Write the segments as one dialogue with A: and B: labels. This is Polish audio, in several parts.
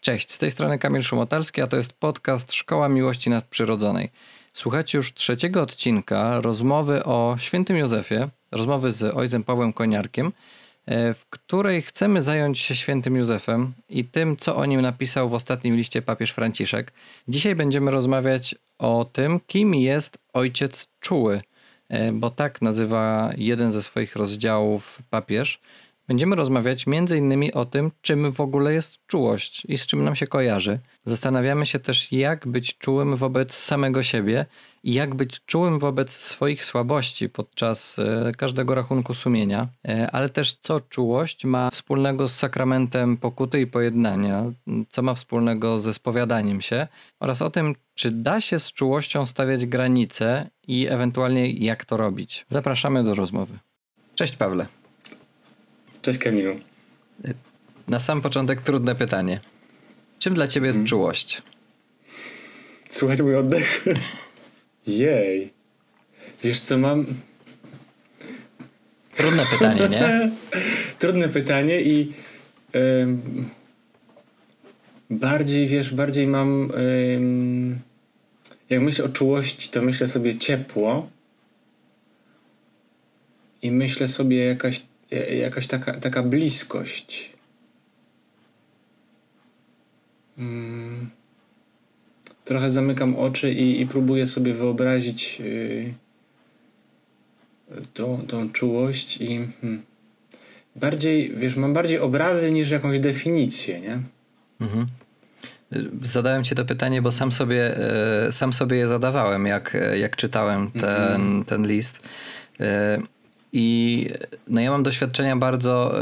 A: Cześć, z tej strony Kamil Szumotalski, a to jest podcast Szkoła Miłości Nadprzyrodzonej. Słuchajcie już trzeciego odcinka rozmowy o świętym Józefie, rozmowy z ojcem Pawłem Koniarkiem, e, w której chcemy zająć się świętym Józefem i tym, co o nim napisał w ostatnim liście papież Franciszek. Dzisiaj będziemy rozmawiać o tym, kim jest ojciec czuły, e, bo tak nazywa jeden ze swoich rozdziałów papież. Będziemy rozmawiać m.in. o tym, czym w ogóle jest czułość i z czym nam się kojarzy. Zastanawiamy się też, jak być czułym wobec samego siebie i jak być czułym wobec swoich słabości podczas e, każdego rachunku sumienia, e, ale też co czułość ma wspólnego z sakramentem pokuty i pojednania, co ma wspólnego ze spowiadaniem się oraz o tym, czy da się z czułością stawiać granice i ewentualnie jak to robić. Zapraszamy do rozmowy. Cześć Pawle.
B: Cześć Kamilu.
A: Na sam początek trudne pytanie. Czym dla ciebie jest hmm. czułość?
B: Słuchaj mój oddech. Jej. Wiesz co mam...
A: Trudne pytanie, nie?
B: Trudne pytanie i bardziej, wiesz, bardziej mam jak myślę o czułości, to myślę sobie ciepło i myślę sobie jakaś jakaś taka, taka bliskość. Hmm. Trochę zamykam oczy i, i próbuję sobie wyobrazić yy, tą, tą czułość i hmm, bardziej, wiesz, mam bardziej obrazy niż jakąś definicję, nie? Mhm.
A: Zadałem ci to pytanie, bo sam sobie, e, sam sobie je zadawałem, jak, jak czytałem ten, mhm. ten list. I no ja mam doświadczenia bardzo,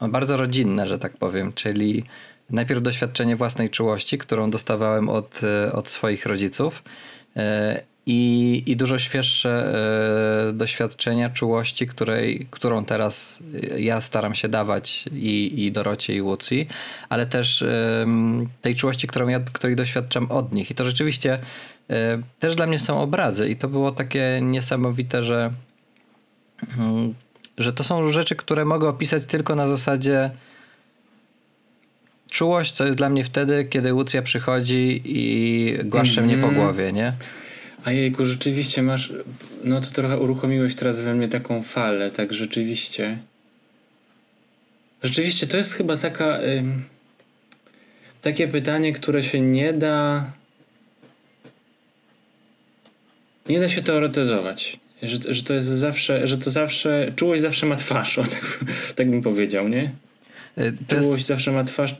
A: bardzo rodzinne, że tak powiem, czyli najpierw doświadczenie własnej czułości, którą dostawałem od, e, od swoich rodziców. E, I, I dużo świeższe e, doświadczenia czułości, której, którą teraz ja staram się dawać i, i Dorocie, i Łucji, ale też tej czułości, którą ja, której doświadczam od nich. I to rzeczywiście też dla mnie są obrazy, i to było takie niesamowite, że. Że to są rzeczy, które mogę opisać tylko na zasadzie czułość, co jest dla mnie wtedy, kiedy Łucja przychodzi i głaszcze mm -hmm. mnie po mhm. głowie, nie?
B: A jejku, rzeczywiście masz, no to trochę uruchomiłeś teraz we mnie taką falę, tak rzeczywiście. Rzeczywiście to jest chyba taka, ym, takie pytanie, które się nie da nie da się teoretyzować że, że to jest zawsze, że to zawsze, czułość zawsze ma twarz, o, tak, tak bym powiedział, nie? E, to czułość jest... zawsze ma twarz,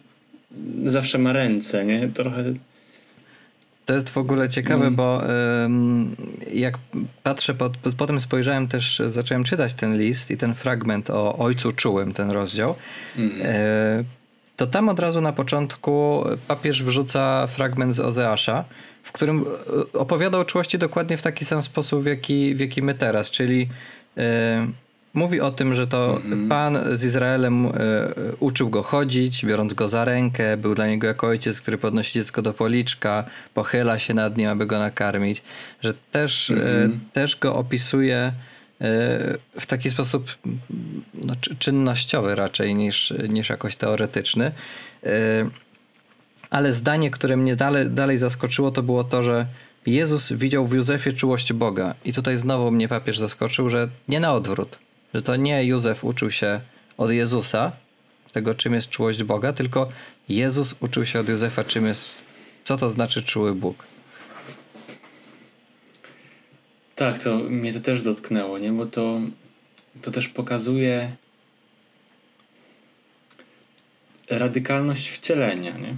B: zawsze ma ręce, nie? Trochę...
A: To jest w ogóle ciekawe, mm. bo um, jak patrzę, pod, potem spojrzałem też, zacząłem czytać ten list i ten fragment o ojcu czułym, ten rozdział. Mm. E, to tam od razu na początku papież wrzuca fragment z Ozeasza, w którym e, opowiada o czułości dokładnie w taki sam sposób, w jaki, w jaki my teraz, czyli e, mówi o tym, że to mhm. Pan z Izraelem e, uczył go chodzić, biorąc go za rękę, był dla niego jako ojciec, który podnosi dziecko do policzka, pochyla się nad nim, aby go nakarmić, że też, mhm. też go opisuje w taki sposób no, czynnościowy raczej niż, niż jakoś teoretyczny. Ale zdanie, które mnie dalej, dalej zaskoczyło, to było to, że Jezus widział w Józefie czułość Boga. I tutaj znowu mnie papież zaskoczył, że nie na odwrót. Że to nie Józef uczył się od Jezusa, tego czym jest czułość Boga, tylko Jezus uczył się od Józefa, czym jest, co to znaczy czuły Bóg.
B: Tak, to mnie to też dotknęło, nie? Bo to, to też pokazuje radykalność wcielenia, nie?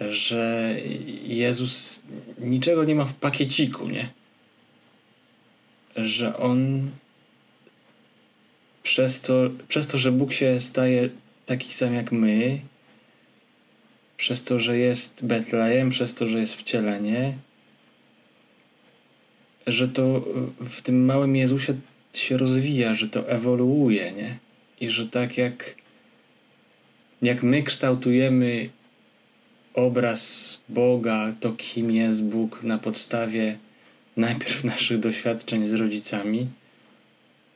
B: Że Jezus niczego nie ma w pakieciku, nie? Że on przez to, przez to, że Bóg się staje taki sam jak my, przez to, że jest Betlejem, przez to, że jest wcielenie, że to w tym małym Jezusie się rozwija, że to ewoluuje, nie? I że tak jak, jak my kształtujemy obraz Boga, to kim jest Bóg na podstawie najpierw naszych doświadczeń z rodzicami,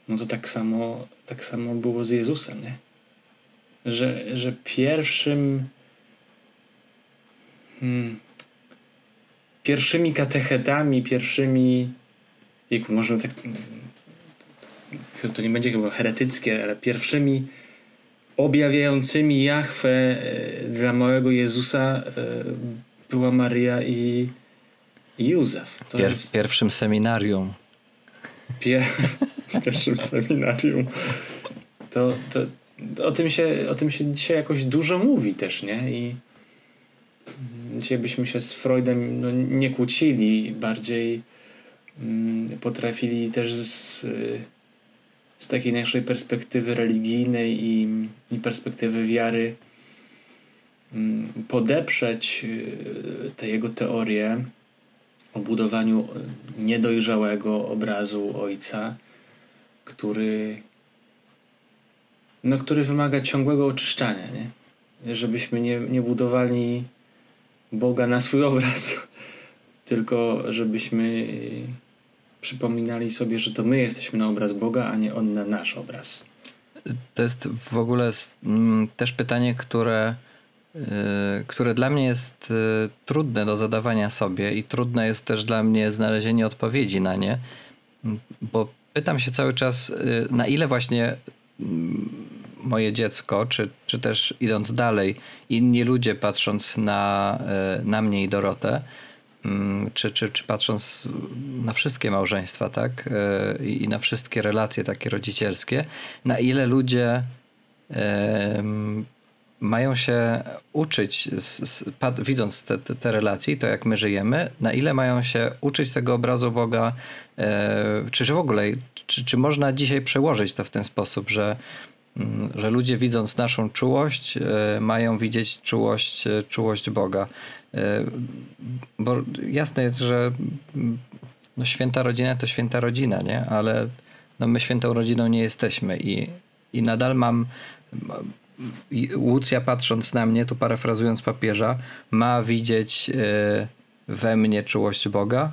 B: no to tak samo, tak samo było z Jezusem, nie? że, że pierwszym hmm, pierwszymi katechetami, pierwszymi wieku, może tak to nie będzie chyba heretyckie, ale pierwszymi objawiającymi Jachwę e, dla małego Jezusa e, była Maria i, Józef.
A: Pier, jest... Pierwszym seminarium.
B: Pier, pierwszym seminarium. To, to, to, o, tym się, o tym się dzisiaj jakoś dużo mówi też, nie? I dzisiaj byśmy się z Freudem no, nie kłócili, bardziej mm, potrafili też z z takiej naszej perspektywy religijnej i, i perspektywy wiary mm, podeprzeć y, te jego teorie o budowaniu niedojrzałego obrazu ojca, który no, który wymaga ciągłego oczyszczania, nie? Żebyśmy nie, nie budowali Boga na swój obraz, tylko żebyśmy przypominali sobie, że to my jesteśmy na obraz Boga, a nie On na nasz obraz.
A: To jest w ogóle mm, też pytanie, które, y, które dla mnie jest y, trudne do zadawania sobie i trudne jest też dla mnie znalezienie odpowiedzi na nie, bo pytam się cały czas, y, na ile właśnie mm, moje dziecko, czy, czy też idąc dalej, inni ludzie patrząc na, na mnie i Dorotę, czy, czy, czy patrząc na wszystkie małżeństwa, tak, e, i na wszystkie relacje takie rodzicielskie, na ile ludzie mają się uczyć, widząc te, te, te, relacje, to jak my żyjemy, na ile mają się uczyć tego obrazu Boga, e, czy, w ogóle, czy, czy można dzisiaj przełożyć to w ten sposób, że, mm, że ludzie widząc naszą czułość, e, mają widzieć czułość, czułość Boga. E, bo jasne jest, że no święta rodzina to święta rodzina, nie? Ale no my świętą rodziną nie jesteśmy i, i nadal mam Łucja patrząc na mnie, tu parafrazując papieża, ma widzieć e, we mnie czułość Boga?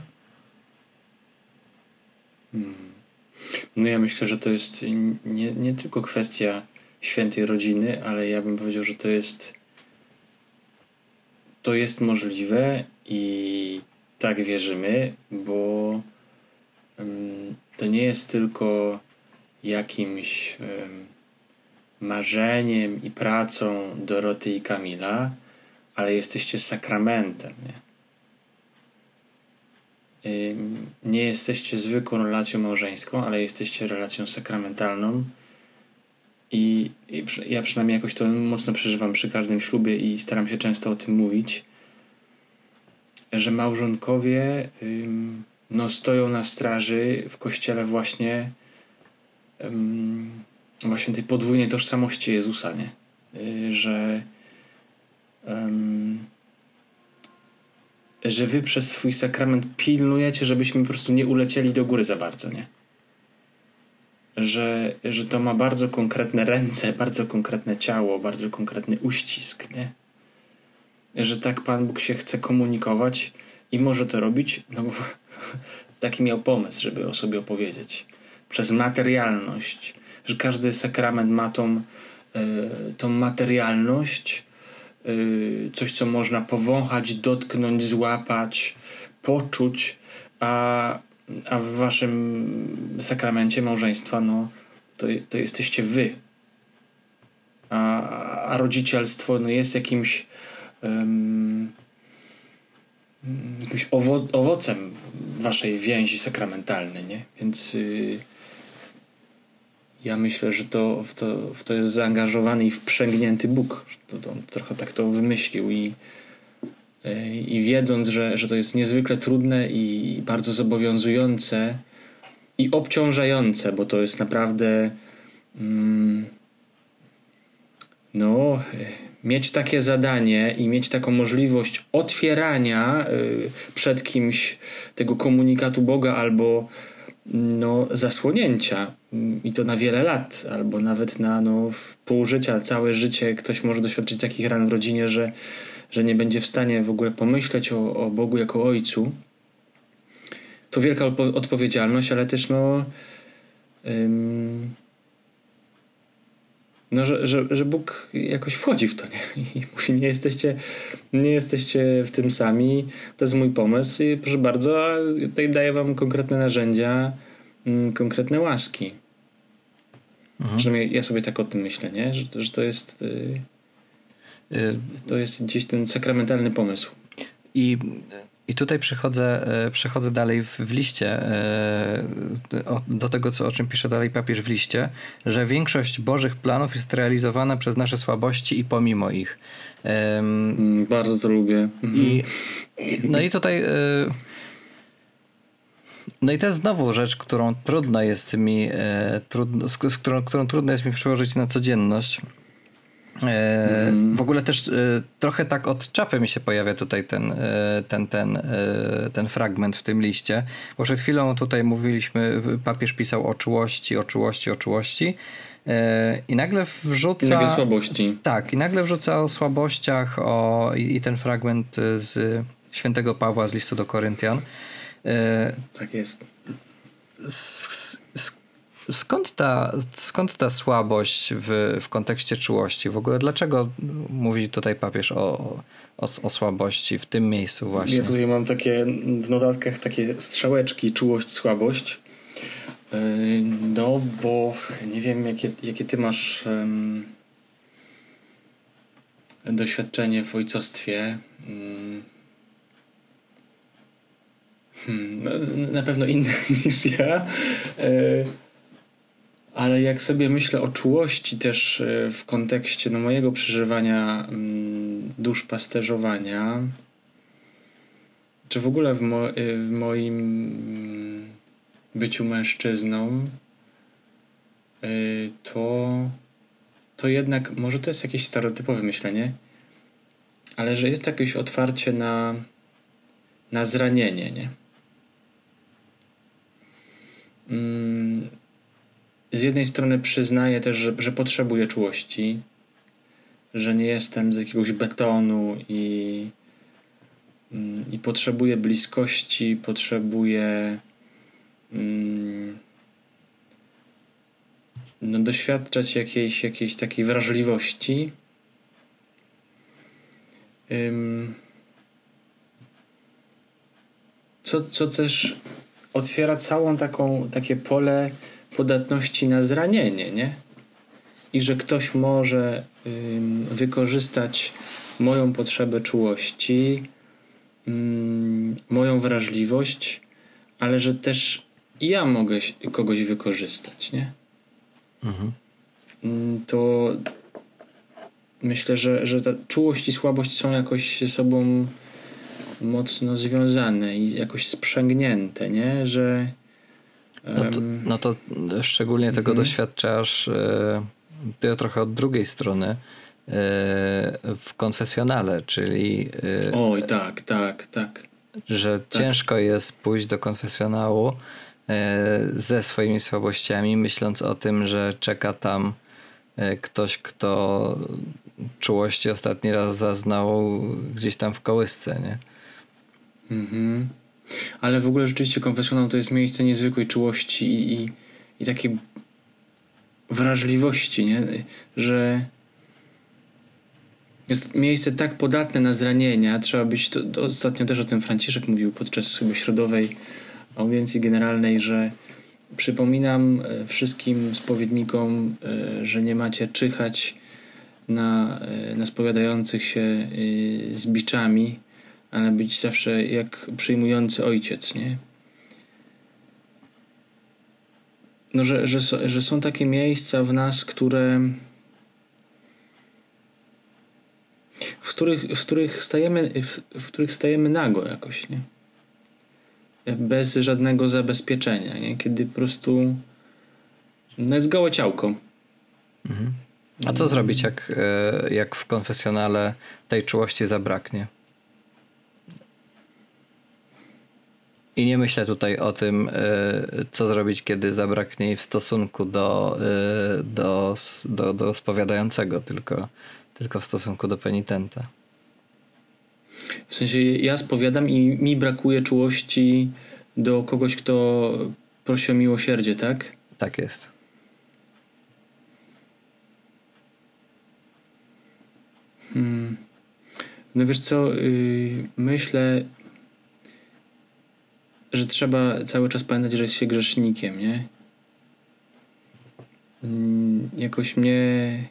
B: Hmm. No ja myślę, że to jest nie, nie tylko kwestia świętej rodziny, ale ja bym powiedział, że to jest to jest możliwe i tak wierzymy, bo to nie jest tylko jakimś marzeniem i pracą Doroty i Kamila, ale jesteście sakramentem. Nie? nie jesteście zwykłą relacją małżeńską, ale jesteście relacją sakramentalną. I, I, ja przynajmniej jakoś to mocno przeżywam przy każdym ślubie i staram się często o tym mówić, że małżonkowie ym, no, stoją na straży w kościele właśnie ym, właśnie tej podwójnej tożsamości Jezusa, nie? Yy, że ym, że wy przez swój sakrament pilnujecie, żebyśmy po prostu nie ulecieli do góry za bardzo, nie? Że, że to ma bardzo konkretne ręce, bardzo konkretne ciało, bardzo konkretny uścisk, nie? Że tak Pan Bóg się chce komunikować i może to robić, no bo taki miał pomysł, żeby o sobie opowiedzieć. Przez materialność, że każdy sakrament ma tą, yy, tą materialność, yy, coś, co można powąchać, dotknąć, złapać, poczuć, a a w waszym sakramencie małżeństwa, no to, to jesteście wy. A, a rodzicielstwo no, jest jakimś um, jakimś owo owocem waszej więzi sakramentalnej, nie? Więc y, ja myślę, że to w, to w to jest zaangażowany i wprzęgnięty Bóg. To, to, trochę tak to wymyślił i i wiedząc, że, że to jest niezwykle trudne i bardzo zobowiązujące i obciążające, bo to jest naprawdę mm, no, mieć takie zadanie i mieć taką możliwość otwierania y, przed kimś tego komunikatu Boga albo no, zasłonięcia. I to na wiele lat, albo nawet na no, pół życia, całe życie ktoś może doświadczyć takich ran w rodzinie, że że nie będzie w stanie w ogóle pomyśleć o, o Bogu jako Ojcu, to wielka odpowiedzialność, ale też no, ym, no, że, że, że Bóg jakoś wchodzi w to, nie? I mówi, nie jesteście, nie jesteście w tym sami, to jest mój pomysł i proszę bardzo, a tutaj daję wam konkretne narzędzia, konkretne łaski. Mhm. Przynajmniej ja sobie tak o tym myślę, nie? Że, że to jest y, to jest gdzieś ten sakramentalny pomysł.
A: I i tutaj przechodzę, e, przechodzę dalej w, w liście e, do tego, co, o czym pisze dalej papież w liście, że większość Bożych planów jest realizowana przez nasze słabości i pomimo ich.
B: Um, Bardzo to lubię.
A: I, no i tutaj. No i to jest znowu rzecz, którą trudno jest mi, trudno, z, którą, którą trudno jest mi przełożyć na codzienność. Mm. W ogóle też e, trochę tak od czapy mi się pojawia tutaj ten, e, ten, ten, ten fragment w tym liście, bo przed chwilą tutaj mówiliśmy, papież pisał o czułości, o czułości, o czułości i nagle wrzuca... I
B: nagle słabości.
A: Tak, i nagle wrzuca o słabościach o, i, i ten fragment z świętego Pawła z listu do Koryntian.
B: Tak jest.
A: Z Skąd ta, skąd ta słabość w, w kontekście czułości? W ogóle dlaczego mówi tutaj papież o, o, o słabości w tym miejscu właśnie?
B: Ja tutaj mam takie w notatkach takie strzałeczki czułość, słabość. E, no, bo nie wiem, jakie, jakie ty masz um, doświadczenie w ojcostwie. Um, hmm, no, na pewno inne niż ja. E, ale jak sobie myślę o czułości też e, w kontekście no, mojego przeżywania mm, duszpasterzowania, czy w ogóle w, mo e, w moim mm, byciu mężczyzną, e, to, to jednak, może to jest jakieś stereotypowe myślenie, ale że jest jakieś otwarcie na, na zranienie, nie? Mm, z jednej strony przyznaję też, że, że potrzebuję czułości, że nie jestem z jakiegoś betonu i, mm, i potrzebuję bliskości, potrzebuję mm, no, doświadczać jakiejś, jakiejś takiej wrażliwości. Co, co też otwiera całą taką takie pole podatności na zranienie, nie? I że ktoś może ym, wykorzystać moją potrzebę czułości, ym, moją wrażliwość, ale że też ja mogę kogoś wykorzystać, nie? Mhm. To myślę, że, że ta czułość i słabość są jakoś ze sobą mocno związane i jakoś sprzęgnięte, nie? Że
A: no to, no to szczególnie tego mhm. doświadczasz e, ty trochę od drugiej strony e, w konfesjonale, czyli.
B: E, Oj, tak, tak, tak.
A: Że tak. ciężko jest pójść do konfesjonału ze swoimi słabościami, myśląc o tym, że czeka tam ktoś, kto czułości ostatni raz zaznał gdzieś tam w kołysce, nie?
B: Mhm. Ale w ogóle rzeczywiście konfesjonał to jest miejsce niezwykłej czułości i, i, i takiej wrażliwości, nie? że jest miejsce tak podatne na zranienia. Trzeba być, to, to ostatnio też o tym Franciszek mówił podczas chyba środowej audiencji generalnej, że przypominam e, wszystkim spowiednikom, e, że nie macie czyhać na, e, na spowiadających się z biczami, ale być zawsze jak przyjmujący ojciec, nie? No, że, że, że są takie miejsca w nas, które w których, w których stajemy w, w których stajemy nago jakoś, nie? Bez żadnego zabezpieczenia, nie? Kiedy po prostu no jest gołe ciałko.
A: Mhm. A co zrobić, jak, e, jak w konfesjonale tej czułości zabraknie? I nie myślę tutaj o tym, e, co zrobić, kiedy zabraknie jej w stosunku do, e, do, do, do spowiadającego, tylko, tylko w stosunku do penitenta.
B: W sensie ja spowiadam i mi brakuje czułości do kogoś, kto prosi o miłosierdzie, tak?
A: Tak jest.
B: Hmm. No wiesz co, yy, myślę, że trzeba cały czas pamiętać, że jest się grzesznikiem, nie? Yy, jakoś mnie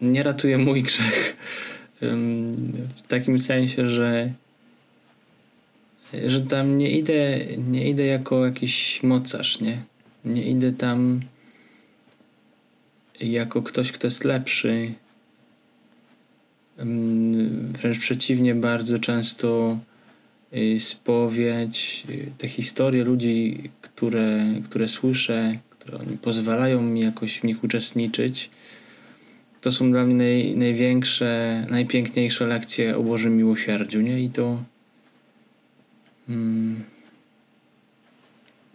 B: nie ratuje mój grzech. W takim sensie, że że tam nie idę, nie idę jako jakiś mocarz, nie? Nie idę tam jako ktoś, kto jest lepszy. Wręcz przeciwnie, bardzo często spowiedź, y, te historie ludzi, które, które słyszę, które oni pozwalają mi jakoś w nich uczestniczyć, to są dla mnie naj, największe, najpiękniejsze lekcje o Bożym miłosierdziu, nie? I to
A: Hmm.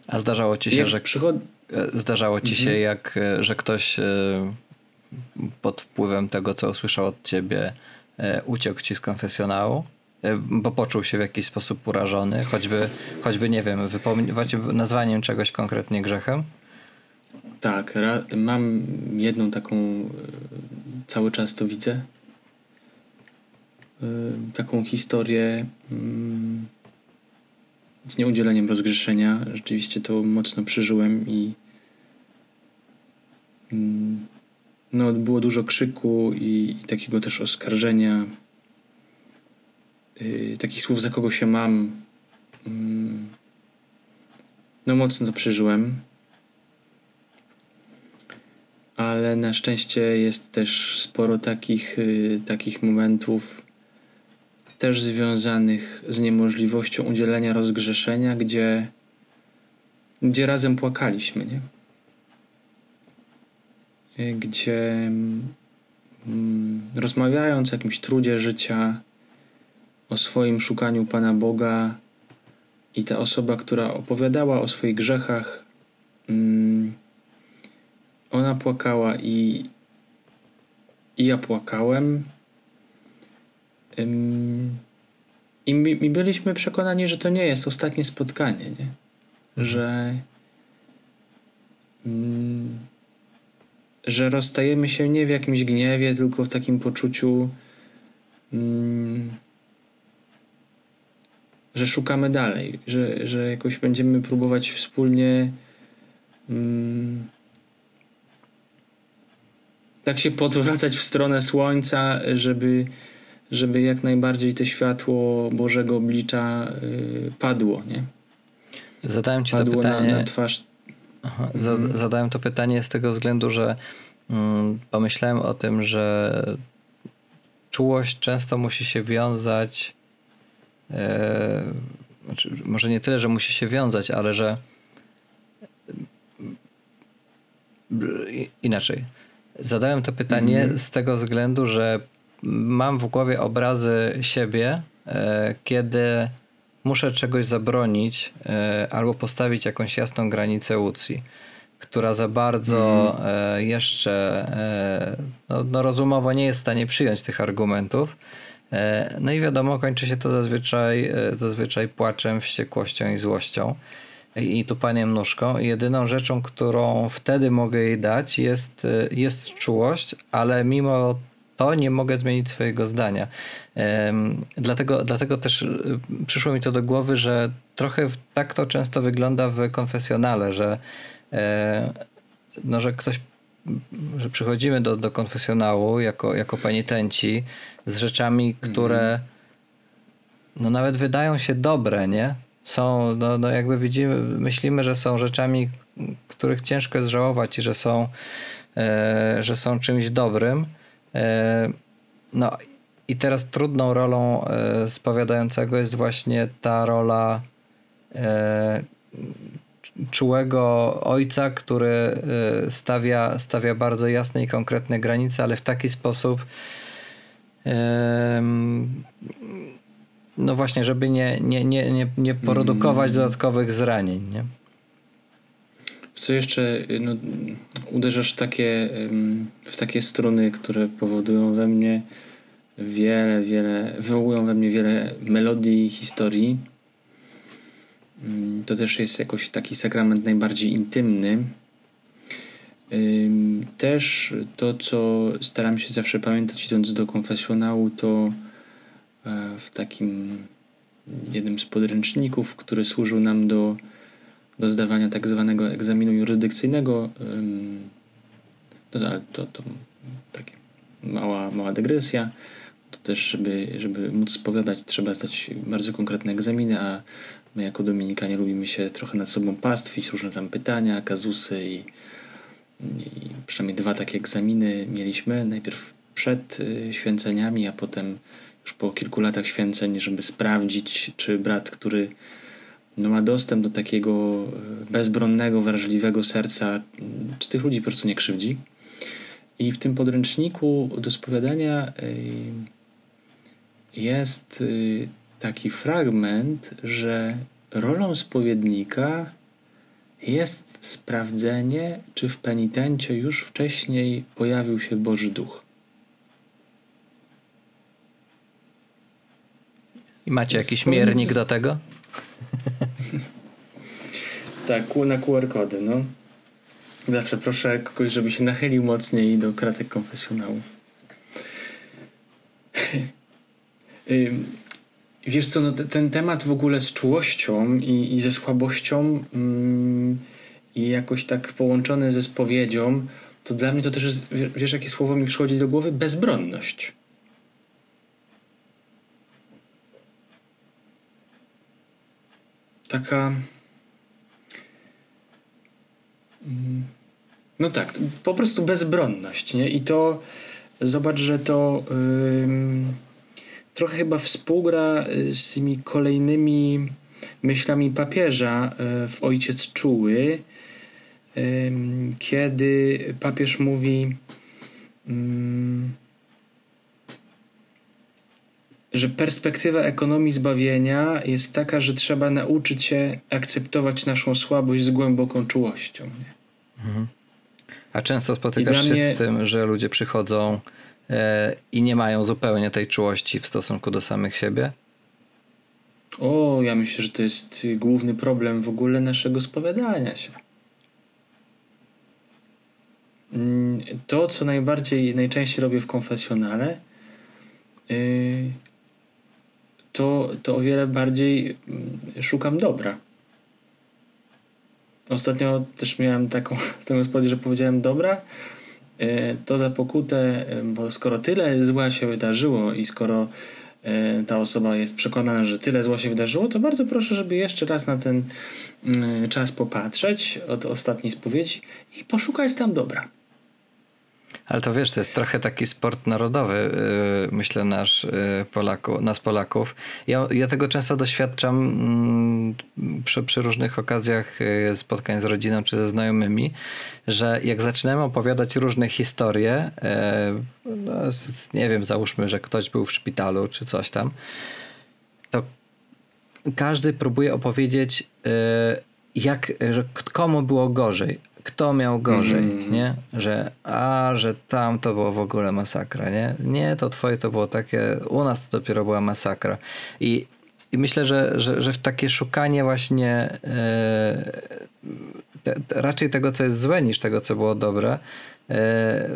A: A zdarzało ci się, że przychod... E, zdarzało ci się, mhm. jak, e, że ktoś e, pod wpływem tego, co usłyszał od ciebie, uciekł ci z konfesjonału? Bo poczuł się w jakiś sposób urażony, choćby, choćby nie wiem, nazwaniem czegoś konkretnie grzechem?
B: Tak, mam jedną taką, cały czas to widzę, taką historię mm, z nieudzieleniem rozgrzeszenia. Rzeczywiście to mocno przeżyłem i mm, no, było dużo krzyku i, i takiego też oskarżenia, yy, takich słów, za kogo się mam. Yy, no, mocno to przeżyłem. Ale na szczęście jest też sporo takich, yy, takich momentów, też związanych z niemożliwością udzielenia rozgrzeszenia, gdzie, gdzie razem płakaliśmy, nie? Gdzie mm, rozmawiając o jakimś trudzie życia, o swoim szukaniu Pana Boga, i ta osoba, która opowiadała o swoich grzechach, mm, ona płakała i, i ja płakałem i my, my byliśmy przekonani, że to nie jest ostatnie spotkanie, nie? Mhm. Że, że rozstajemy się nie w jakimś gniewie, tylko w takim poczuciu, że szukamy dalej, że, że jakoś będziemy próbować wspólnie tak się podwracać w stronę słońca, żeby żeby jak najbardziej to światło Bożego oblicza y, padło, nie?
A: Zadałem ci padło to pytanie. Na, na twarz. Aha, mhm. Zadałem to pytanie z tego względu, że mm, pomyślałem o tym, że czułość często musi się wiązać. E, znaczy, może nie tyle, że musi się wiązać, ale że inaczej. Zadałem to pytanie mhm. z tego względu, że mam w głowie obrazy siebie, e, kiedy muszę czegoś zabronić e, albo postawić jakąś jasną granicę Łucji, która za bardzo mm. jeszcze no, no, rozumowo nie jest w stanie przyjąć tych argumentów. No i wiadomo, kończy się to zazwyczaj, zazwyczaj płaczem, wściekłością i złością i tupaniem nóżką. Jedyną rzeczą, którą wtedy mogę jej dać jest, jest czułość, ale mimo to nie mogę zmienić swojego zdania. Dlatego, dlatego też przyszło mi to do głowy, że trochę tak to często wygląda w konfesjonale, że, e, no, że ktoś że przychodzimy do, do konfesjonału jako, jako penitenci z rzeczami, które no nawet wydają się dobre, nie? Są, no, no jakby widzimy, myślimy, że są rzeczami, których ciężko jest żałować i że są, e, że są czymś dobrym, E, no i teraz trudną rolą e, spowiadającego jest właśnie ta rola e, czułego ojca, który stawia, stawia bardzo jasne i konkretne granice, ale w taki sposób no właśnie, żeby nie, nie, nie, nie, nie produkować mm. dodatkowych zranień. Nie?
B: Co jeszcze no, uderzasz takie, w takie struny, które powodują we mnie wiele, wiele, wywołują we mnie wiele melodii, historii. Mm, to też jest jakoś taki sakrament najbardziej intymny. Też to, co staram się zawsze pamiętać idąc do konfesjonału, to e, w takim jednym z podręczników, który służył nam do, do zdawania tak zwanego egzaminu jurysdykcyjnego, to, to, to takie mała, mała dygresja, to też, żeby, żeby móc spowiadać, trzeba zdać bardzo konkretne egzaminy, a my jako Dominikanie lubimy się trochę nad sobą pastwić, różne tam pytania, kazusy i przynajmniej dwa takie egzaminy mieliśmy. Najpierw przed y, święceniami, a potem już po kilku latach święceń, żeby sprawdzić, czy brat, który no, ma dostęp do takiego y, bezbronnego, wrażliwego serca, czy tych ludzi po prostu nie krzywdzi. I w tym podręczniku do spowiadania y, jest taki fragment, że rolą spowiednika jest sprawdzenie, czy w penitencie już wcześniej pojawił się Boży Duch.
A: I macie jakiś miernik do tego?
B: tak, na QR-kody, no. Zawsze proszę kogoś, żeby się nachylił mocniej do kratek konfesjonału. Wiesz co, no, ten temat w ogóle z czułością i, i ze słabością mm, i jakoś tak połączony ze spowiedzią, to dla mnie to też jest, wiesz jakie słowo mi przychodzi do głowy? Bezbronność. Taka... Mm, no tak, po prostu bezbronność, nie? I to zobacz, że to... Yy, trochę chyba współgra y, z tymi kolejnymi myślami papieża y, w Ojciec Czuły, kiedy papież mówi, że perspektywa ekonomii zbawienia jest taka, że trzeba nauczyć się akceptować naszą słabość z głęboką czułością. Mhm.
A: A często spotykasz się mnie... z tym, że ludzie przychodzą E, i nie mają zupełnie tej czułości w stosunku do samych siebie?
B: O, ja myślę, że to jest główny problem w ogóle naszego spowiadania się. Mm, to, co najbardziej, najczęściej robię w konfesjonale, y, to, to o wiele bardziej mm, szukam dobra. Ostatnio też miałem taką, taką gospodzie, że powiedziałem dobra, E, to za pokutę, e, bo skoro tyle zła się wydarzyło i skoro ta osoba jest przekonana, że tyle zła się wydarzyło, to bardzo proszę, żeby jeszcze raz na ten czas popatrzeć od ostatniej spowiedzi i poszukać tam dobra.
A: Ale to wiesz, to jest trochę taki sport narodowy, y, myślę, nasz y, Polaku, nas Polaków. Ja, ja tego często doświadczam mm, przy, przy różnych okazjach y, spotkań z rodziną czy ze znajomymi, że jak zaczynamy opowiadać różne historie, no, nie wiem, załóżmy, że ktoś był w szpitalu czy coś tam, to każdy próbuje opowiedzieć, jak, że komu było gorzej kto miał gorzej, mm. nie? Że a, że tam to było w ogóle masakra, nie? Nie, to twoje to było takie, u nas to dopiero była masakra. I, i myślę, że, że, że w takie szukanie właśnie e, te, te, raczej tego, co jest złe, niż tego, co było dobre, e,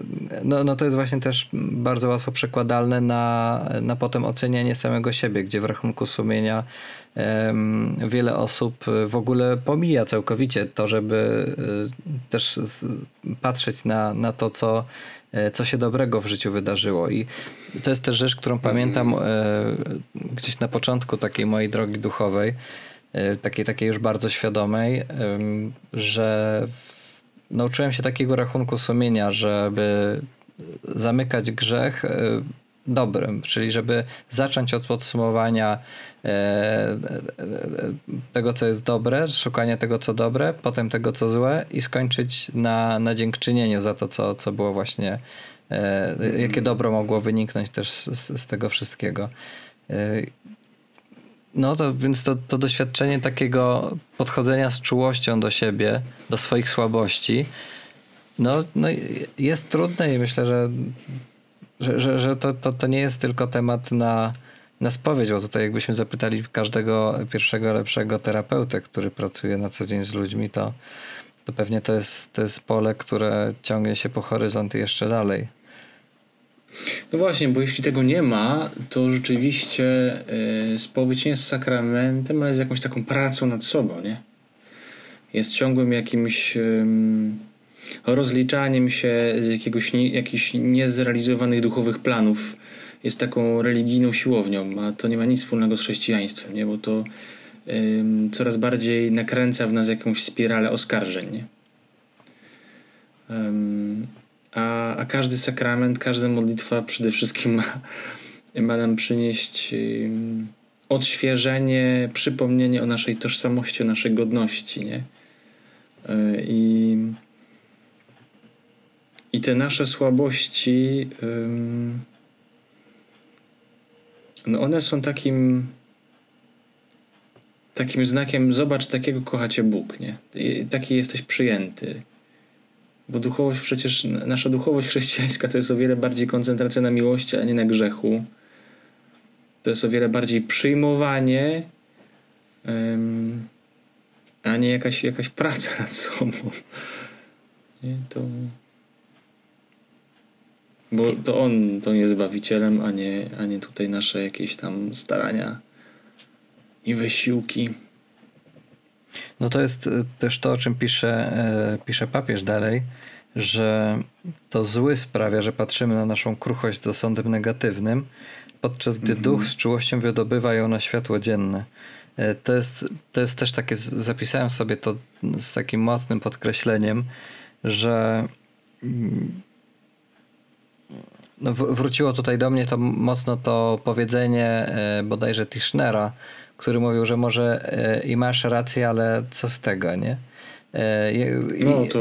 A: no, no to jest właśnie też bardzo łatwo przekładalne na, na potem ocenianie samego siebie, gdzie w rachunku sumienia wiele osób w ogóle pomija całkowicie to, żeby y, też patrzeć na, na to, co, e, co się dobrego w życiu wydarzyło. I to jest też rzecz, którą pamiętam e, gdzieś na początku takiej mojej drogi duchowej, e, takiej, takiej już bardzo świadomej, że nauczyłem się takiego rachunku sumienia, żeby zamykać grzech dobrym, czyli żeby zacząć od podsumowania e, e, tego, co jest dobre, szukania tego, co dobre, potem tego, co złe i skończyć na, na dziękczynieniu za to, co, co było właśnie, e, jakie dobro mogło wyniknąć też z, z tego wszystkiego. No to więc to, to doświadczenie takiego podchodzenia z czułością do siebie, do swoich słabości, no, no jest trudne i myślę, że że, że, że to, to, to nie jest tylko temat na, na spowiedź, bo tutaj jakbyśmy zapytali każdego pierwszego lepszego terapeutę, który pracuje na co dzień z ludźmi, to, to pewnie to jest, to jest pole, które ciągnie się po horyzont i jeszcze dalej.
B: No właśnie, bo jeśli tego nie ma, to rzeczywiście yy, spowiedź nie jest sakramentem, ale jest jakąś taką pracą nad sobą, nie? Jest ciągłym jakimś yy, rozliczaniem się z jakiegoś nie, jakichś niezrealizowanych duchowych planów. Jest taką religijną siłownią, a to nie ma nic wspólnego z chrześcijaństwem, nie? Bo to yy, coraz bardziej nakręca w nas jakąś spiralę oskarżeń, nie? a, a każdy sakrament, każda modlitwa przede wszystkim ma, ma nam przynieść odświeżenie, przypomnienie o naszej tożsamości, o naszej godności, nie? E, I, i te nasze słabości, no one są takim takim znakiem, zobacz, takiego kochacie Bóg, nie? Taki jesteś przyjęty. Bo duchowość przecież, nasza duchowość chrześcijańska to jest o wiele bardziej koncentracja na miłości, a nie na grzechu. To jest o wiele bardziej przyjmowanie, um, a nie jakaś, jakaś praca nad sobą. Nie, to... Bo to on to nie zbawicielem, a nie, a nie tutaj nasze jakieś tam starania i wysiłki.
A: No to jest y, też to, o czym pisze, y, pisze papież dalej, że to zły sprawia, że patrzymy na naszą kruchość z osądem negatywnym, podczas gdy mhm. duch z czułością wydobywa ją na światło dzienne. Y, to jest, to jest też takie, zapisałem sobie to z takim mocnym podkreśleniem, że mm, no wróciło tutaj do mnie to mocno to powiedzenie bodajże Tischnera, który mówił, że może e, i masz rację, ale co z tego, nie?
B: E, I, no to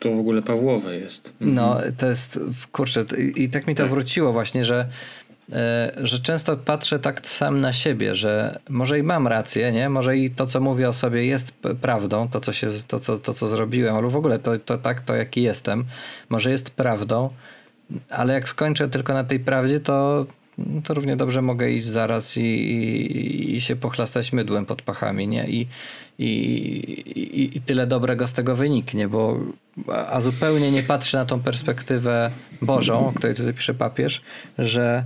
B: to w ogóle Pawłowe jest.
A: Mhm. No, to jest, kurczę, i, i tak mi to tak. wróciło właśnie, że e, że często patrzę tak sam na siebie, że może i mam rację, nie? Może i to, co mówię o sobie jest prawdą, to, co, się, to, co, to, co zrobiłem, albo w ogóle to, to tak, to jaki jestem, może jest prawdą, ale jak skończę tylko na tej prawdzie, to, to równie dobrze mogę iść zaraz i, i, i się pochlastać mydłem pod pachami, nie? I, i, i, tyle dobrego z tego wyniknie, bo a zupełnie nie patrzę na tą perspektywę Bożą, o której tutaj pisze papież, że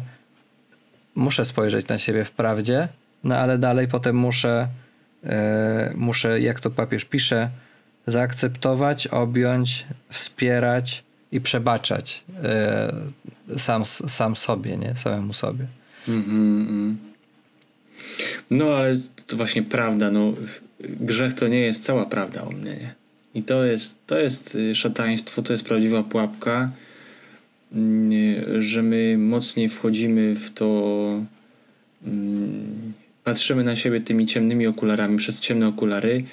A: muszę spojrzeć na siebie w prawdzie, no ale dalej potem muszę, e, muszę jak to papież pisze, zaakceptować, objąć, wspierać i przebaczać e, sam, sam sobie, nie? Samemu sobie. Mm -hmm.
B: No ale to właśnie prawda, no grzech to nie jest cała prawda o mnie, nie? I to jest, to jest y, szataństwo, to jest prawdziwa pułapka, mm, że my mocniej wchodzimy w to, mm, patrzymy na siebie tymi ciemnymi okularami, przez ciemne okulary,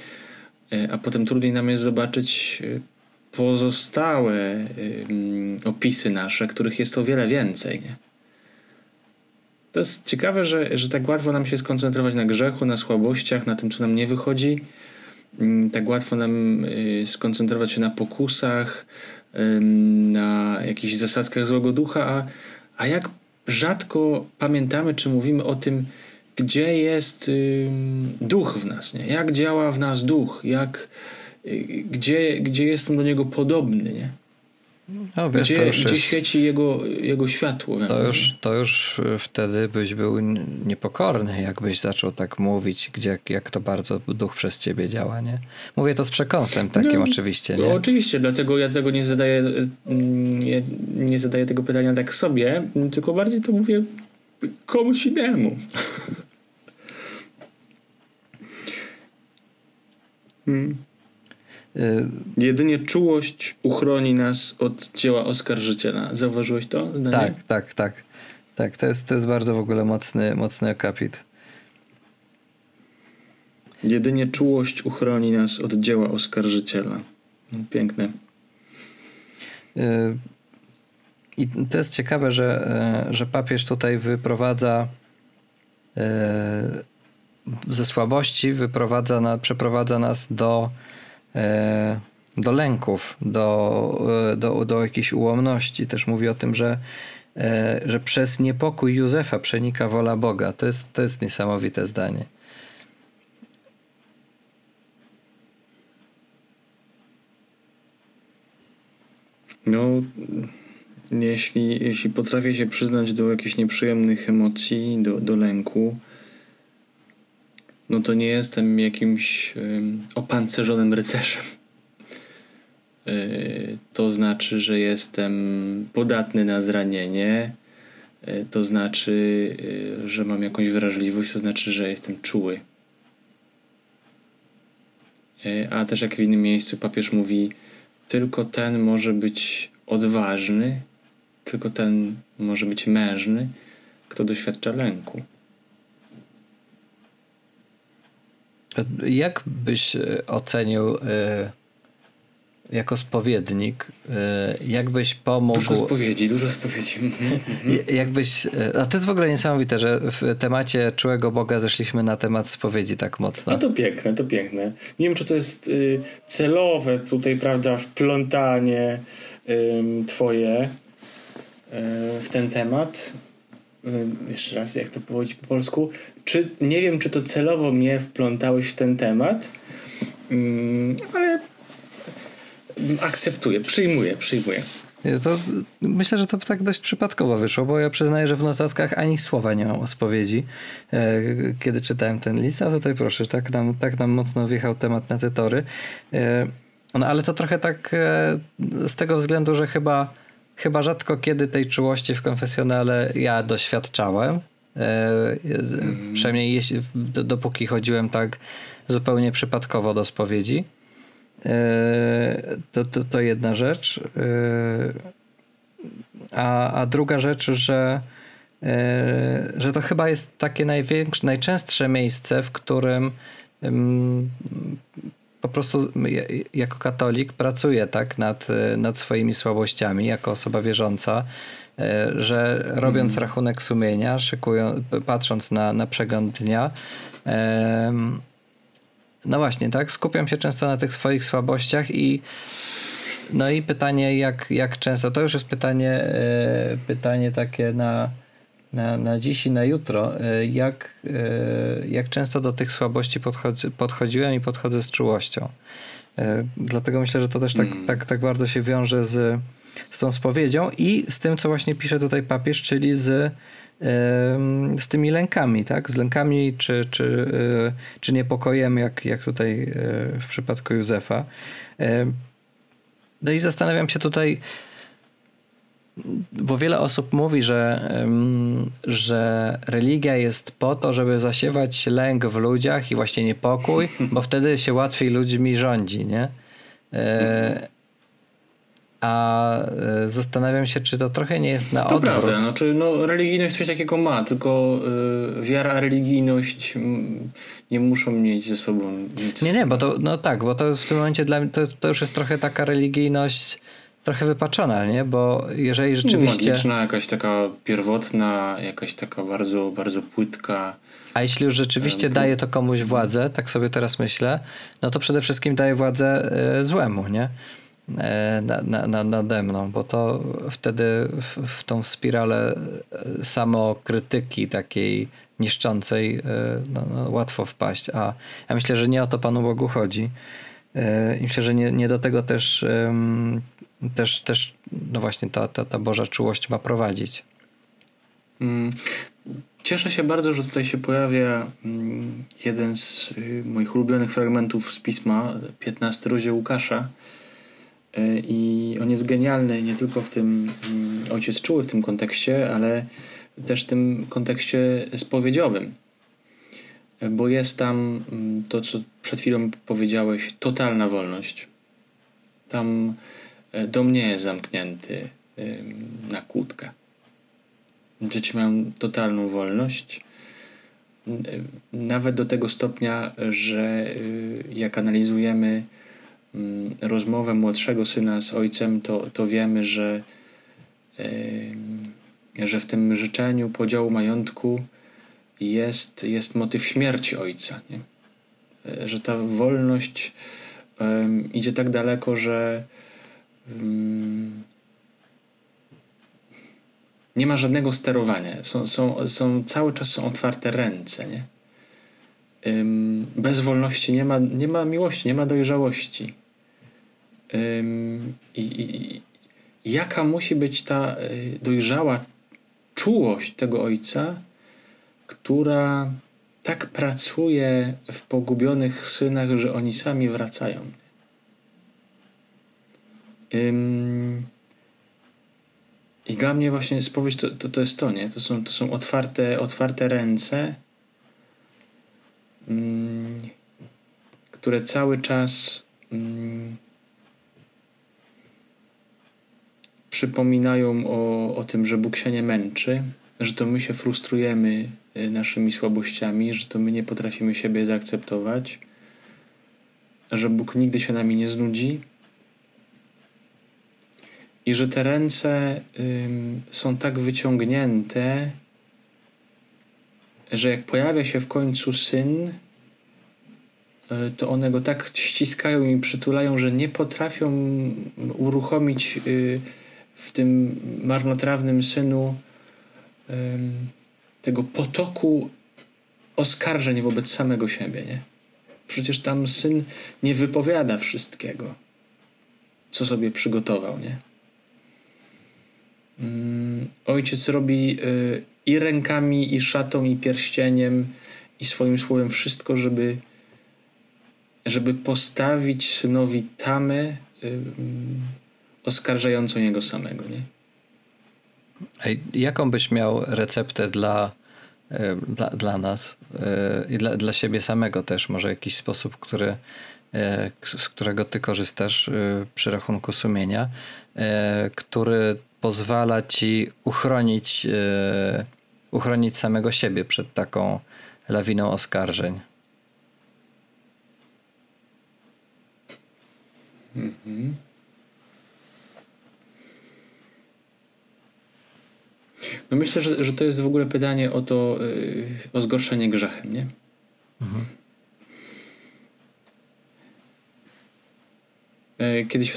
B: y, a potem trudniej nam jest zobaczyć y, pozostałe opisy nasze, których jest o wiele więcej. Nie? To jest ciekawe, że, że tak łatwo nam się skoncentrować na grzechu, na słabościach, na tym, co nam nie wychodzi. Tak łatwo nam y, skoncentrować się na pokusach, na jakichś zasadzkach złego ducha, a, a jak rzadko pamiętamy, czy mówimy o tym, gdzie jest duch w nas, nie? jak działa w nas duch, jak, gdzie, gdzie jestem do niego podobny, nie? No, wiesz, gdzie, gdzie jest, świeci jego, jego światło.
A: To już, to już wtedy byś był niepokorny, jakbyś zaczął tak mówić, gdzie, jak to bardzo duch przez ciebie działa, nie? Mówię to z przekąsem takim no, oczywiście, nie?
B: No, oczywiście, dlatego ja tego nie zadaję, nie, nie zadaję tego pytania tak sobie, tylko bardziej to mówię komuś innemu. hmm. Y, Jedynie czułość uchroni nas od dzieła oskarżyciela. Zauważyłeś to zdanie?
A: Tak, tak, tak. Tak, to jest, to jest bardzo w ogóle mocny, mocny akapit.
B: Jedynie czułość uchroni nas od dzieła oskarżyciela. No, piękne.
A: Y, I to jest ciekawe, że, e, że papież tutaj wyprowadza e, ze słabości, wyprowadza na, przeprowadza nas do E, E, do lęków, do, e, do, do jakiejś ułomności. Też mówi o tym, że, e, że przez niepokój Józefa przenika wola Boga. To jest, to jest niesamowite zdanie.
B: No, jeśli, jeśli potrafię się przyznać do jakichś nieprzyjemnych emocji, do, do lęku, no to nie jestem jakimś opancerzonym rycerzem. Yy, to znaczy, że jestem podatny na zranienie, yy, to znaczy, yy, że mam jakąś wrażliwość, to znaczy, że jestem czuły. A też jak w innym miejscu papież mówi, tylko ten może być odważny, tylko ten może być mężny, kto doświadcza lęku.
A: Jak byś e, ocenił e, jako spowiednik, e, jakbyś pomógł...
B: Dużo spowiedzi, dużo spowiedzi. Mhm,
A: mhm. Jakbyś... A to jest w ogóle niesamowite, że w temacie czułego Boga zeszliśmy na temat spowiedzi tak mocno.
B: No to piękne, to piękne. Nie wiem, czy to jest y, celowe tutaj, prawda, wplątanie twoje y, w ten temat. Y, jeszcze raz, jak to powiedzieć po polsku? Czy, nie wiem, czy to celowo mnie wplątałeś w ten temat, ale akceptuję, przyjmuję, przyjmuję.
A: To, myślę, że to tak dość przypadkowo wyszło, bo ja przyznaję, że w notatkach ani słowa nie mam o spowiedzi, e, kiedy czytałem ten list, a tutaj proszę, tak nam, tak nam mocno wjechał temat na te tory. E, no ale to trochę tak e, z tego względu, że chyba, chyba rzadko kiedy tej czułości w konfesjonale ja doświadczałem. Mm. Przynajmniej jeśli, dopóki chodziłem tak zupełnie przypadkowo do spowiedzi. To, to, to jedna rzecz. A, a druga rzecz, że, że to chyba jest takie największe, najczęstsze miejsce, w którym po prostu jako katolik pracuję tak nad, nad swoimi słabościami, jako osoba wierząca, że robiąc mm. rachunek sumienia, szykują, patrząc na, na przegląd dnia, no właśnie, tak, skupiam się często na tych swoich słabościach i no i pytanie, jak, jak często, to już jest pytanie, e, pytanie takie na, na, na dziś i na jutro, e, jak, e, jak często do tych słabości podchodzi, podchodziłem i podchodzę z czułością. Dlatego myślę, że to też tak, mm. tak, tak bardzo się wiąże z, z tą spowiedzią i z tym, co właśnie pisze tutaj papież, czyli z, z tymi lękami, tak? Z lękami czy, czy, czy niepokojem, jak, jak tutaj w przypadku Józefa. No i zastanawiam się tutaj, bo wiele osób mówi, że, że religia jest po to, żeby zasiewać lęk w ludziach i właśnie niepokój, bo wtedy się łatwiej ludźmi rządzi, nie? A e, zastanawiam się, czy to trochę nie jest na to odwrót.
B: Prawda. Znaczy, no, religijność coś takiego ma, tylko y, wiara a religijność nie muszą mieć ze sobą nic.
A: Nie, nie, bo to, no tak, bo to w tym momencie dla mnie to, to już jest trochę taka religijność trochę wypaczona, nie? Bo jeżeli rzeczywiście...
B: Magiczna, jakaś taka pierwotna, jakaś taka bardzo, bardzo płytka.
A: A jeśli już rzeczywiście daje to komuś władzę, tak sobie teraz myślę, no to przede wszystkim daje władzę y, złemu, nie? E, na, na, nade mną, bo to wtedy w, w tą spiralę e, samokrytyki takiej niszczącej e, no, no, łatwo wpaść. A ja myślę, że nie o to Panu Bogu chodzi. I myślę, że nie, nie do tego też, też, też no właśnie ta, ta, ta Boża czułość ma prowadzić.
B: Mm. Cieszę się bardzo, że tutaj się pojawia mm, jeden z y, moich ulubionych fragmentów z pisma, 15 rozdział Łukasza, I on jest genialny nie tylko w tym, mm, ojciec czuły w tym kontekście, ale też w tym kontekście spowiedziowym. E, bo jest tam mm, to, co przed chwilą powiedziałeś, totalna wolność. Tam e, do mnie jest zamknięty na kłódkę. Dzieci mają totalną wolność. Nawet do tego stopnia, że jak analizujemy rozmowę młodszego syna z ojcem, to, to wiemy, że, że w tym życzeniu podziału majątku jest, jest motyw śmierci ojca. Nie? E, że ta wolność idzie tak daleko, że nie ma żadnego sterowania. Są, są, są, cały czas są otwarte ręce. Nie? Bez wolności nie ma, nie ma miłości, nie ma dojrzałości. I, i, jaka musi być ta y, dojrzała czułość tego ojca, która tak pracuje w pogubionych synach, że oni sami wracają. I dla mnie właśnie spowiedź to, to, to jest to, nie? To są, to są otwarte, otwarte ręce, które cały czas przypominają o, o tym, że Bóg się nie męczy, że to my się frustrujemy y, naszymi słabościami, że to my nie potrafimy siebie zaakceptować, że Bóg nigdy się nami nie znudzi i że te ręce ym, są tak wyciągnięte, że jak pojawia się w końcu syn, y, to one go tak ściskają i przytulają, że nie potrafią uruchomić y, w tym marnotrawnym synu tego potoku oskarżeń wobec samego siebie. Nie? Przecież tam syn nie wypowiada wszystkiego, co sobie przygotował. Nie? Mm, ojciec robi y, i rękami, i szatą, i pierścieniem, i swoim słowem wszystko, żeby, żeby postawić synowi tamę oskarżającą jego samego. Nie?
A: A jaką byś miał receptę dla, e, dla, dla nas e, i dla, dla siebie samego też? Może jakiś sposób, który, e, z którego ty korzystasz przy rachunku sumienia, który pozwala ci uchronić, uchronić samego siebie przed taką lawiną oskarżeń? Mhm.
B: No myślę, że, że to jest w ogóle pytanie o to, yy, o zgorszenie grzechem, nie? Mhm. Yy, kiedyś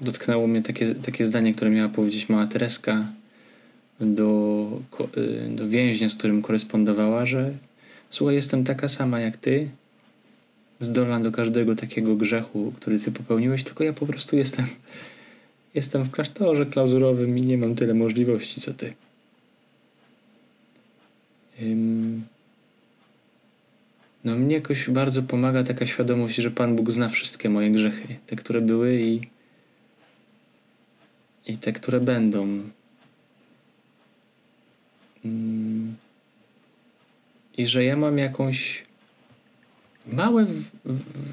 B: dotknęło mnie takie, takie zdanie, które miała powiedzieć mała Tereska do, yy, do więźnia, z którym korespondowała, że słuchaj, jestem taka sama jak ty, zdolna do każdego takiego grzechu, który ty popełniłeś, tylko ja po prostu jestem jestem w klasztorze klauzurowym i nie mam tyle możliwości co ty. No mnie jakoś bardzo pomaga taka świadomość, że Pan Bóg zna wszystkie moje grzechy, te, które były i, i te, które będą. I że ja mam jakąś mały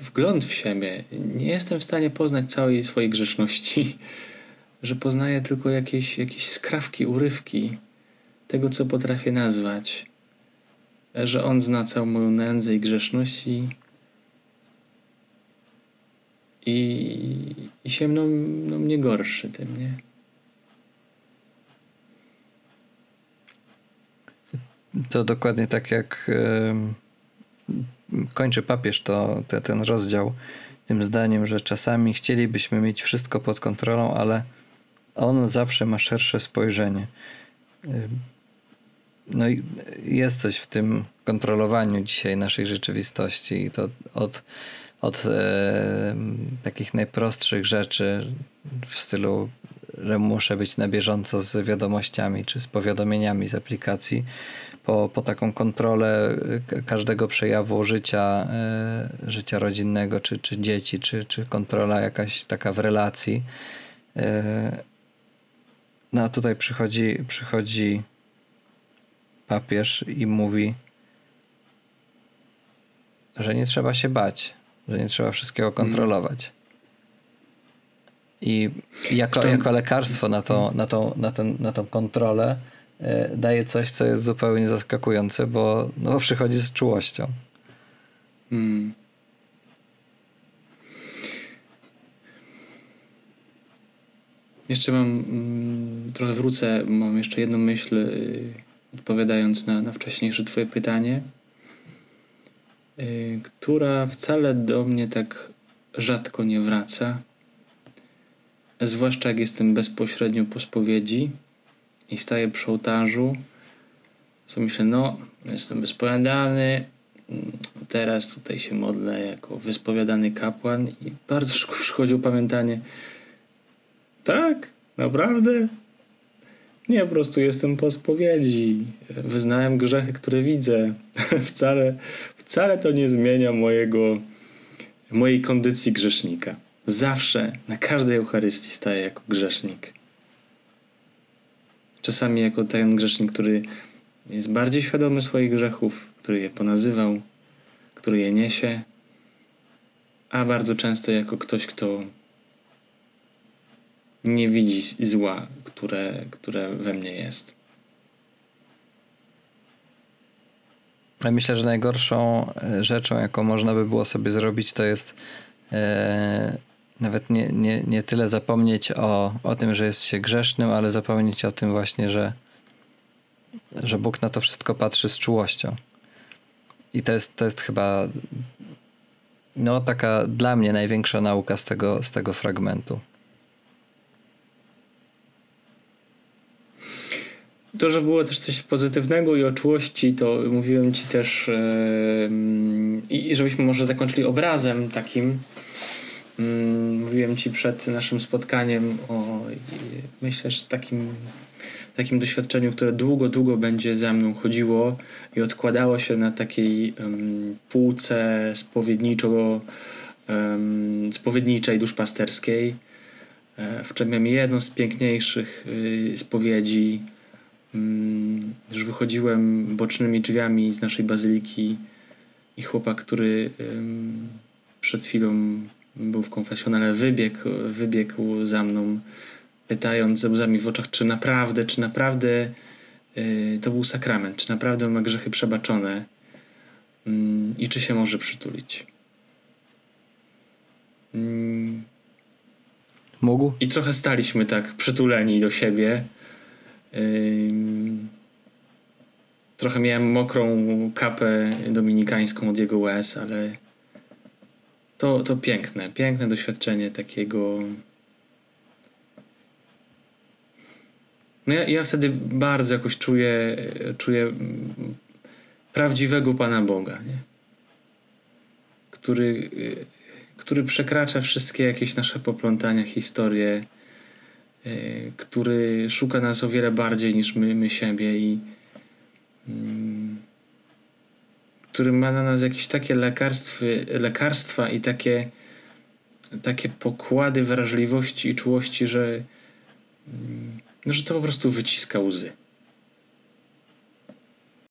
B: wgląd w siebie. Nie jestem w stanie poznać całej swojej grzeszności, że poznaję tylko jakieś, jakieś skrawki, urywki tego, co potrafię nazwać że On zna całą moją nędzę i grzeszność i, i, i się mną, mną nie gorszy tym, nie?
A: To dokładnie tak jak kończy papież to, to, ten rozdział tym zdaniem, że czasami chcielibyśmy mieć wszystko pod kontrolą, ale on zawsze ma szersze spojrzenie no jest coś w tym kontrolowaniu dzisiaj naszej rzeczywistości i to od, od e, takich najprostszych rzeczy w stylu, że muszę być na bieżąco z wiadomościami czy z powiadomieniami z aplikacji, po, po taką kontrolę e, każdego przejawu życia, e, życia rodzinnego, czy, czy dzieci, czy, czy kontrola jakaś taka w relacji. E, no a tutaj przychodzi, przychodzi papież i mówi, że nie trzeba się bać, że nie trzeba wszystkiego kontrolować. I jako, jako lekarstwo na, to, na, tą, na, ten, na tą kontrolę y, daje coś, co jest zupełnie zaskakujące, bo no, przychodzi z czułością. Hmm.
B: Jeszcze mam, mm, trochę wrócę, mam jeszcze jedną myśl y, odpowiadając na, na wcześniejsze Twoje pytanie, yy, która wcale do mnie tak rzadko nie wraca, zwłaszcza jak jestem bezpośrednio po spowiedzi i staję przy ołtarzu, co myślę, no, jestem wyspowiadany, teraz tutaj się modlę jako wyspowiadany kapłan i bardzo szybko przychodzi upamiętanie, tak, Naprawdę? Nie, po prostu jestem po spowiedzi. Wyznałem grzechy, które widzę. wcale, wcale to nie zmienia mojego, mojej kondycji grzesznika. Zawsze, na każdej Eucharystii staję jako grzesznik. Czasami jako ten grzesznik, który jest bardziej świadomy swoich grzechów, który je ponazywał, który je niesie, a bardzo często jako ktoś, kto nie widzi zła, które, które we mnie jest.
A: Myślę, że najgorszą e, rzeczą, jaką można by było sobie zrobić, to jest e, nawet nie, nie, nie tyle zapomnieć o, o tym, że jest się grzesznym, ale zapomnieć o tym właśnie, że, że Bóg na to wszystko patrzy z czułością. I to jest, to jest chyba no, taka dla mnie największa nauka z tego, z tego fragmentu.
B: To, że było też coś pozytywnego i o czułości, to mówiłem ci też yy, i żebyśmy może zakończyli obrazem takim. Yy, mówiłem ci przed naszym spotkaniem o myślę, że takim takim doświadczeniu, które długo, długo będzie za mną chodziło i odkładało się na takiej um, półce spowiedniczo um, spowiedniczej, duszpasterskiej. E, w czym miałem jedną z piękniejszych y, spowiedzi już wychodziłem bocznymi drzwiami z naszej bazyliki i chłopak, który przed chwilą był w konfesjonale, wybiegł, wybiegł za mną, pytając ze łzami w oczach, czy naprawdę, czy naprawdę y, to był sakrament, czy naprawdę ma grzechy przebaczone i czy się może przytulić.
A: Mógł?
B: I trochę staliśmy tak przytuleni do siebie Trochę miałem mokrą kapę dominikańską od jego łez, ale to, to piękne, piękne doświadczenie takiego. No ja, ja wtedy bardzo jakoś czuję, czuję prawdziwego Pana Boga, nie? Który, który przekracza wszystkie jakieś nasze poplątania, historie który szuka nas o wiele bardziej niż my, my siebie i mm, który ma na nas jakieś takie lekarstwy, lekarstwa i takie, takie pokłady wrażliwości i czułości, że, mm, no, że to po prostu wyciska łzy.